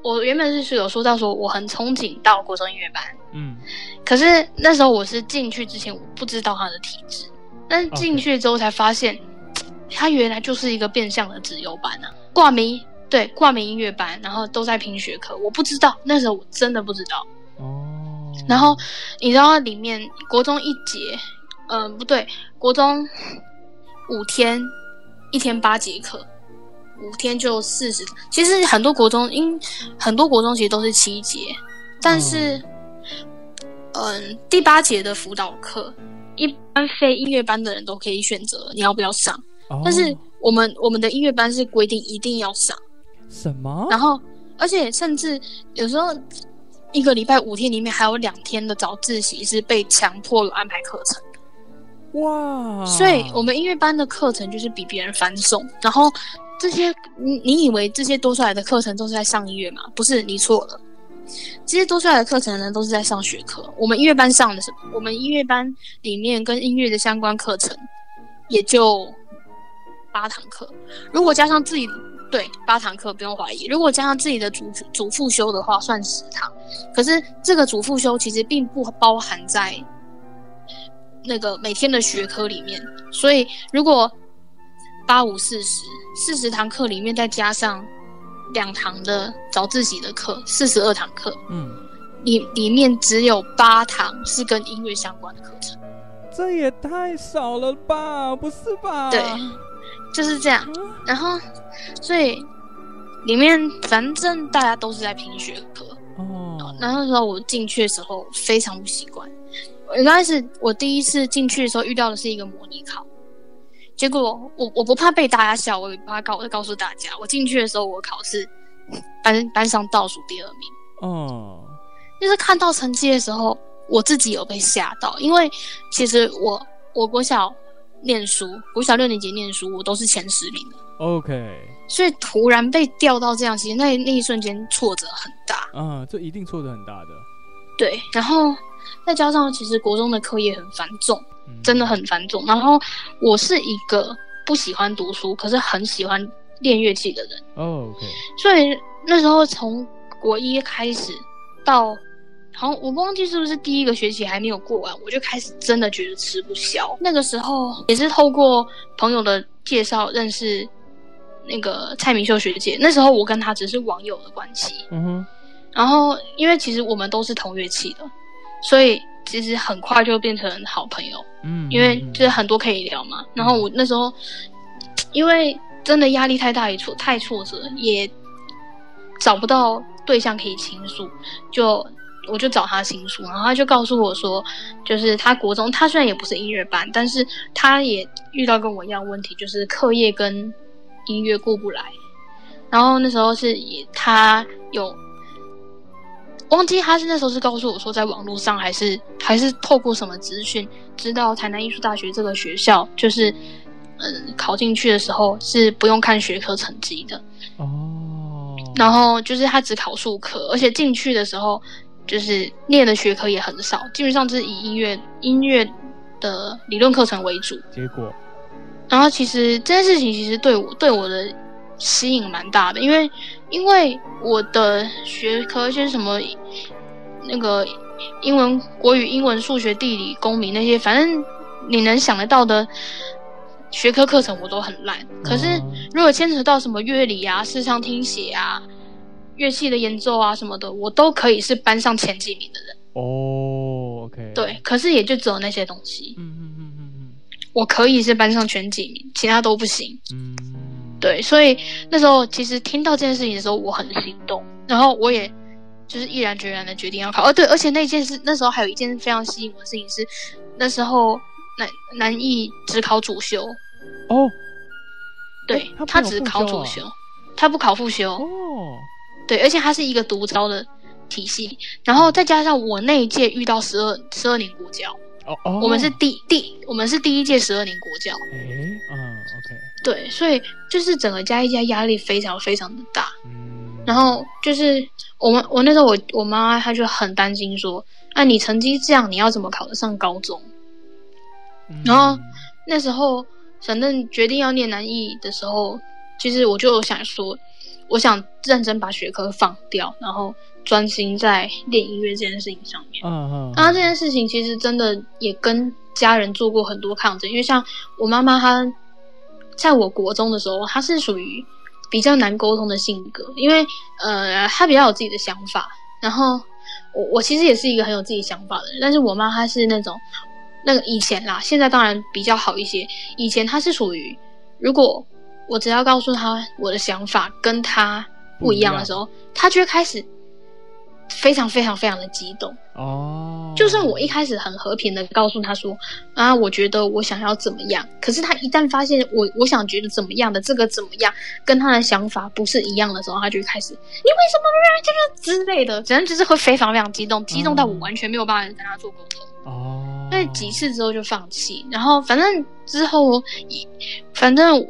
我原本是有说到说我很憧憬到国中音乐班，嗯，可是那时候我是进去之前我不知道他的体质，但是进去之后才发现. 他原来就是一个变相的资优班啊，挂名对挂名音乐班，然后都在拼学科，我不知道那时候我真的不知道哦，然后你知道里面国中一节，嗯、呃，不对，国中。五天，一天八节课，五天就四十。其实很多国中，因很多国中其实都是七节，但是，嗯，嗯，第八节的辅导课，一般非音乐班的人都可以选择你要不要上。哦、但是我们我们的音乐班是规定一定要上。什么？然后，而且甚至有时候一个礼拜五天里面还有两天的早自习是被强迫有安排课程。哇！所以我们音乐班的课程就是比别人繁重，然后这些你你以为这些多出来的课程都是在上音乐吗？不是，你错了。这些多出来的课程呢，都是在上学课。我们音乐班上的什么？我们音乐班里面跟音乐的相关课程也就八堂课。如果加上自己对八堂课，不用怀疑。如果加上自己的主主副修的话，算十堂。可是这个主副修其实并不包含在。那个每天的学科里面，所以如果八五四十四十堂课里面再加上两堂的早自习的课，四十二堂课，嗯，里里面只有八堂是跟音乐相关的课程，这也太少了吧？不是吧？对，就是这样。然后，所以里面反正大家都是在拼学科哦。然后那时候我进去的时候非常不习惯。刚开始我第一次进去的时候遇到的是一个模拟考，结果我我不怕被大家笑，我也不怕告我告诉大家，我进去的时候我考试班班上倒数第二名。哦，就是看到成绩的时候，我自己有被吓到，因为其实我我国小念书，国小六年级念书，我都是前十名的。OK，所以突然被调到这样，其实那那一瞬间挫折很大。嗯，这一定挫折很大的。对，然后。再加上，其实国中的课业很繁重，嗯、真的很繁重。然后我是一个不喜欢读书，可是很喜欢练乐器的人。哦，OK。所以那时候从国一开始到，好像我忘记是不是第一个学期还没有过完，我就开始真的觉得吃不消。那个时候也是透过朋友的介绍认识那个蔡明秀学姐。那时候我跟她只是网友的关系。嗯哼。然后因为其实我们都是同乐器的。所以其实很快就变成好朋友，嗯，因为就是很多可以聊嘛。然后我那时候，因为真的压力太大，也挫太挫折，也找不到对象可以倾诉，就我就找他倾诉，然后他就告诉我说，就是他国中他虽然也不是音乐班，但是他也遇到跟我一样问题，就是课业跟音乐过不来。然后那时候是以他有忘记他是那时候是告诉我说，在网络上还是还是透过什么资讯，知道台南艺术大学这个学校，就是嗯考进去的时候是不用看学科成绩的哦。然后就是他只考术科，而且进去的时候。就是念的学科也很少，基本上就是以音乐音乐的理论课程为主。结果，然后其实这件事情其实对我对我的吸引蛮大的，因为因为我的学科就是什么那个英文、国语、英文、数学、地理、公民那些，反正你能想得到的学科课程我都很烂。可是如果牵扯到什么乐理啊、视唱听写啊。乐器的演奏啊什么的，我都可以是班上前几名的人。哦，OK。对，可是也就只有那些东西。嗯嗯嗯嗯嗯。我可以是班上前几名，其他都不行。嗯。对，所以那时候其实听到这件事情的时候，我很心动，然后我也就是毅然决然的决定要考。哦，对，而且那件事，那时候还有一件非常吸引我的事情是，那时候南南艺只考主修。哦。对，他只考主修，他不考复修。哦。对，而且他是一个独招的体系，然后再加上我那一届遇到十二十二年国教，哦哦，我们是第第我们是第一届十二年国教，哎，嗯，OK，对，所以就是整个加一加压力非常非常的大，嗯，然后就是我们我那时候我我妈她就很担心说，啊，你成绩这样，你要怎么考得上高中？嗯，然后那时候反正决定要念南艺的时候，其实我就想说。我想认真把学科放掉，然后专心在练音乐这件事情上面。嗯嗯。然后这件事情其实真的也跟家人做过很多抗争，因为像我妈妈，她在我国中的时候，他是属于比较难沟通的性格，因为呃，他比较有自己的想法。然后我我其实也是一个很有自己想法的人，但是我妈她是那种那个以前啦，现在当然比较好一些。以前她是属于如果。我只要告诉她我的想法跟她不一样的时候，她就会开始非常非常非常的激动。哦，就算我一开始很和平的告诉他说啊，我觉得我想要怎么样，可是他一旦发现我我想觉得怎么样的这个怎么样跟他的想法不是一样的时候，他就开始你为什么不这样？就是之类的，反正就是会非常非常激动，激动到我完全没有办法跟他做沟通。哦，那几次之后就放弃，然后反正之后反正。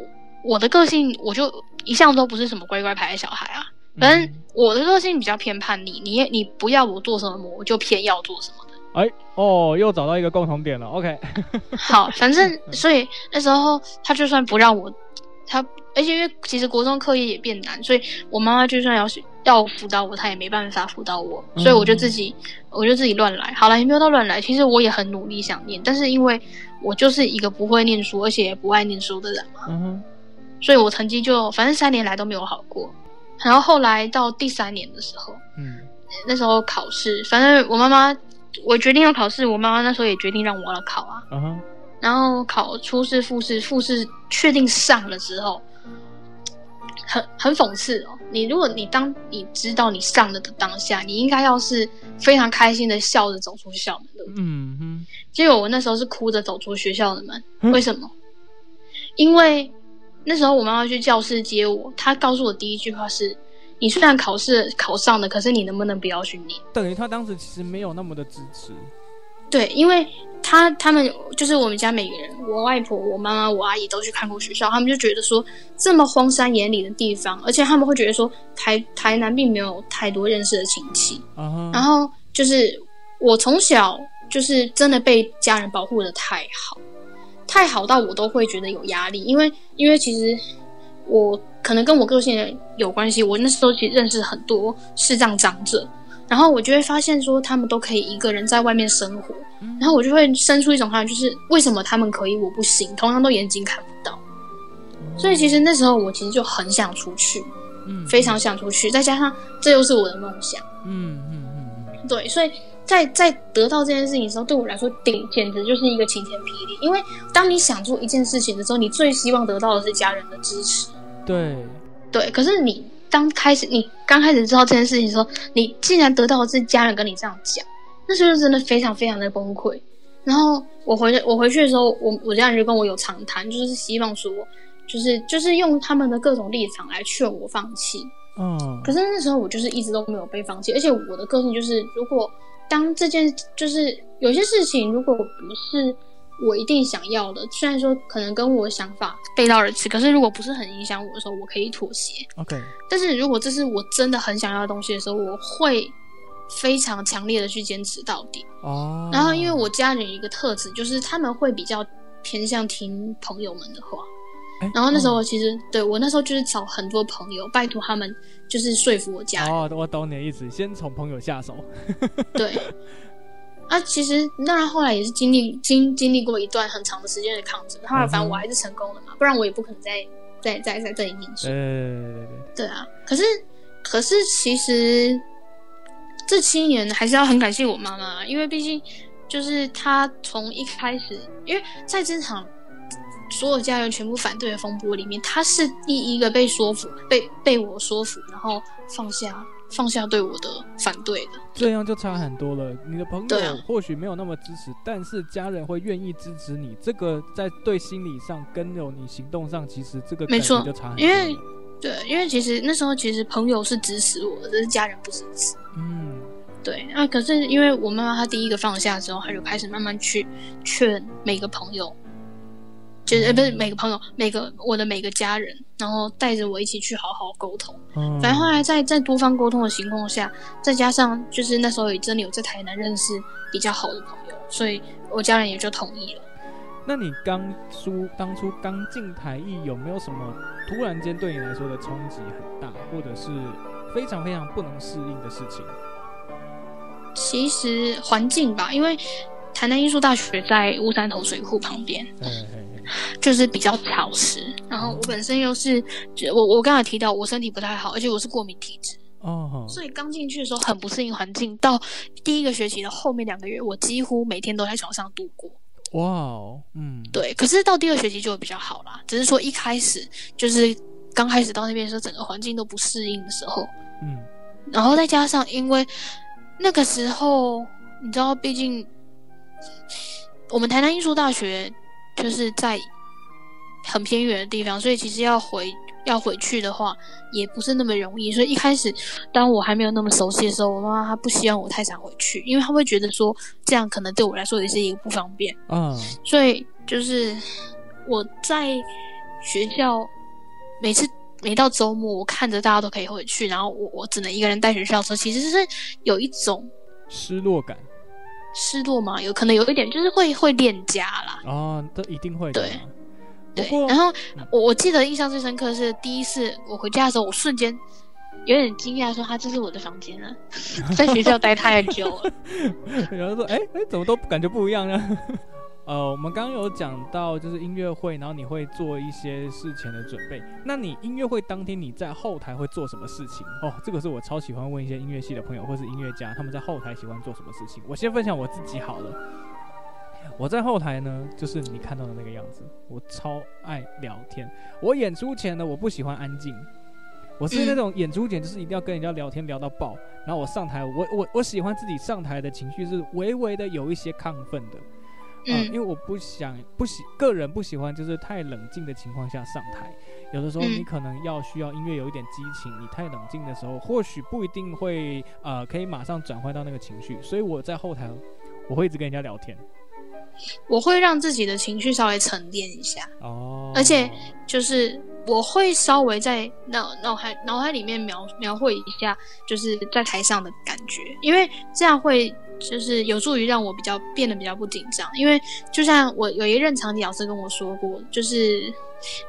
我的个性，我就一向都不是什么乖乖牌的小孩啊。反正我的个性比较偏叛逆，你你不要我做什么，我就偏要做什么的。哎哦，又找到一个共同点了。OK，好，反正所以那时候他就算不让我，他而且因为其实国中课业也变难，所以我妈妈就算要要辅导我，她也没办法辅导我，所以我就自己我就自己乱来。好了，也没有到乱来，其实我也很努力想念，但是因为我就是一个不会念书，而且也不爱念书的人嘛。嗯哼。所以我成绩就反正三年来都没有好过，然后后来到第三年的时候，嗯，那时候考试，反正我妈妈，我决定要考试，我妈妈那时候也决定让我来考啊，然后考初试、复试、复试确定上了之后，很很讽刺哦，你如果你当你知道你上了的当下，你应该要是非常开心的笑着走出校门的，嗯哼，结果我那时候是哭着走出学校的门，嗯、为什么？因为。那时候我妈妈去教室接我，她告诉我第一句话是：“你虽然考试考上了，可是你能不能不要训练？”等于她当时其实没有那么的支持。对，因为她他们就是我们家每个人，我外婆、我妈妈、我阿姨都去看过学校，他们就觉得说这么荒山野岭的地方，而且他们会觉得说台台南并没有太多认识的亲戚。Uh huh. 然后就是我从小就是真的被家人保护的太好。太好到我都会觉得有压力，因为因为其实我可能跟我个性有关系，我那时候其实认识很多视障长者，然后我就会发现说他们都可以一个人在外面生活，然后我就会生出一种感觉，就是为什么他们可以我不行？同样都眼睛看不到，所以其实那时候我其实就很想出去，嗯，非常想出去，再加上这又是我的梦想，嗯嗯嗯，对，所以。在在得到这件事情的时候，对我来说，顶简直就是一个晴天霹雳。因为当你想做一件事情的时候，你最希望得到的是家人的支持。对，对。可是你当开始你刚开始知道这件事情的时候，你竟然得到的是家人跟你这样讲，那时候真的非常非常的崩溃。然后我回我回去的时候，我我家人就跟我有长谈，就是希望说，就是就是用他们的各种立场来劝我放弃。嗯，可是那时候我就是一直都没有被放弃，而且我的个性就是，如果当这件就是有些事情如果不是。我一定想要的，虽然说可能跟我想法背道而驰，可是如果不是很影响我的时候，我可以妥协。OK。但是如果这是我真的很想要的东西的时候，我会非常强烈的去坚持到底。哦。Oh. 然后因为我家人有一个特质，就是他们会比较偏向听朋友们的话。欸、然后那时候我其实、嗯、对我那时候就是找很多朋友，拜托他们就是说服我家人。哦，我懂你的意思，先从朋友下手。对。啊，其实当然后来也是经历经经历过一段很长的时间的抗争，后来反正我还是成功了嘛，不然我也不可能再再再在这里念书。对对啊，可是可是其实这七年还是要很感谢我妈妈，因为毕竟就是她从一开始，因为在职场所有家人全部反对的风波里面，他是第一个被说服，被被我说服，然后放下。放下对我的反对的，这样就差很多了。你的朋友或许没有那么支持，啊、但是家人会愿意支持你。这个在对心理上跟有你行动上，其实这个没错就差很多。因为对，因为其实那时候其实朋友是支持我的，但是家人不支持。嗯，对。那可是因为我妈妈她第一个放下之后，她就开始慢慢去劝每个朋友。就是呃，不是每个朋友，每个我的每个家人，然后带着我一起去好好沟通。嗯，反正后来在在多方沟通的情况下，再加上就是那时候也真的有在台南认识比较好的朋友，所以我家人也就同意了。那你刚出当初刚进台艺，有没有什么突然间对你来说的冲击很大，或者是非常非常不能适应的事情？其实环境吧，因为台南艺术大学在乌山头水库旁边。嗯嗯就是比较潮湿，然后我本身又是，我我刚才提到我身体不太好，而且我是过敏体质，哦，所以刚进去的时候很不适应环境。到第一个学期的后面两个月，我几乎每天都在床上度过。哇哦，嗯，对。可是到第二学期就会比较好啦，只是说一开始就是刚开始到那边的时候，整个环境都不适应的时候，嗯，然后再加上因为那个时候你知道，毕竟我们台南艺术大学。就是在很偏远的地方，所以其实要回要回去的话，也不是那么容易。所以一开始，当我还没有那么熟悉的时候，我妈妈她不希望我太常回去，因为她会觉得说这样可能对我来说也是一个不方便。嗯，所以就是我在学校每次每到周末，我看着大家都可以回去，然后我我只能一个人带学校车，其实是有一种失落感。失落吗？有可能有一点，就是会会恋家啦。哦，这一定会的。对对。然后我我记得印象最深刻是第一次我回家的时候，我瞬间有点惊讶，说：“他这是我的房间啊。”在学校待太久了。然后说：“哎、欸、哎、欸，怎么都感觉不一样呢？”呃，我们刚刚有讲到，就是音乐会，然后你会做一些事前的准备。那你音乐会当天你在后台会做什么事情？哦，这个是我超喜欢问一些音乐系的朋友或是音乐家，他们在后台喜欢做什么事情。我先分享我自己好了。我在后台呢，就是你看到的那个样子，我超爱聊天。我演出前呢，我不喜欢安静，我是那种演出前就是一定要跟人家聊天聊到爆。然后我上台，我我我喜欢自己上台的情绪是微微的有一些亢奋的。嗯、呃，因为我不想不喜个人不喜欢就是太冷静的情况下上台，有的时候你可能要需要音乐有一点激情，你太冷静的时候或许不一定会呃可以马上转换到那个情绪，所以我在后台我会一直跟人家聊天，我会让自己的情绪稍微沉淀一下哦，而且就是我会稍微在脑脑海脑海里面描描绘一下就是在台上的感觉，因为这样会。就是有助于让我比较变得比较不紧张，因为就像我有一任场景老师跟我说过，就是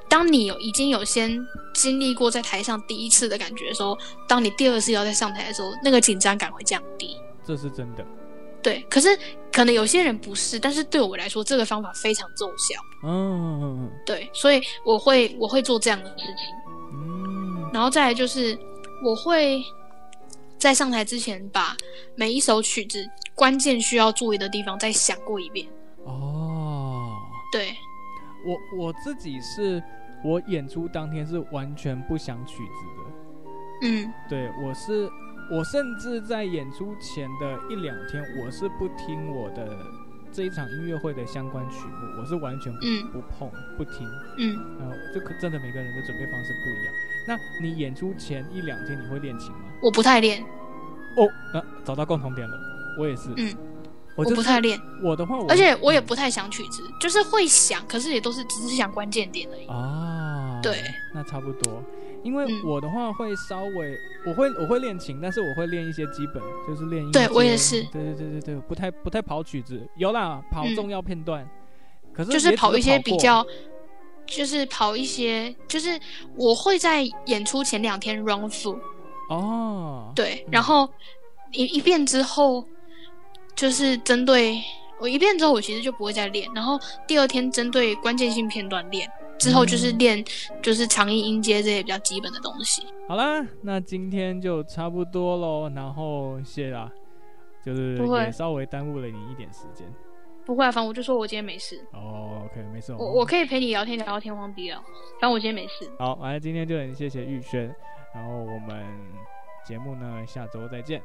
当你有已经有先经历过在台上第一次的感觉的时候，当你第二次要再上台的时候，那个紧张感会降低。这是真的。对，可是可能有些人不是，但是对我来说，这个方法非常奏效。嗯，对，所以我会我会做这样的事情。嗯，然后再来就是我会。在上台之前，把每一首曲子关键需要注意的地方再想过一遍。哦，对，我我自己是，我演出当天是完全不想曲子的，嗯，对，我是我甚至在演出前的一两天，我是不听我的这一场音乐会的相关曲目，我是完全不、嗯、不碰不听。嗯，然后这可真的每个人的准备方式不一样。那你演出前一两天你会练琴吗？我不太练。哦，那、啊、找到共同点了，我也是。嗯，我，我不太练。我的话我，而且我也不太想曲子，嗯、就是会想，可是也都是只是想关键点而已。啊，对，那差不多。因为我的话会稍微，嗯、我会我会练琴，但是我会练一些基本，就是练音。对我也是。对对对对对，不太不太跑曲子，有啦，跑重要片段。嗯、可是就是跑一些比较，就是跑一些，就是我会在演出前两天 run through。哦，对，然后一一遍之后，就是针对我一遍之后，我其实就不会再练。然后第二天针对关键性片段练，之后就是练就是长音音阶这些比较基本的东西。好啦，那今天就差不多喽。然后谢啦，就是也稍微耽误了你一点时间。不会啊反正我就说我今天没事。哦 ok 没事我我可以陪你聊天聊到天荒地老反正我今天没事。好反正今天就很谢谢玉轩然后我们节目呢下周再见。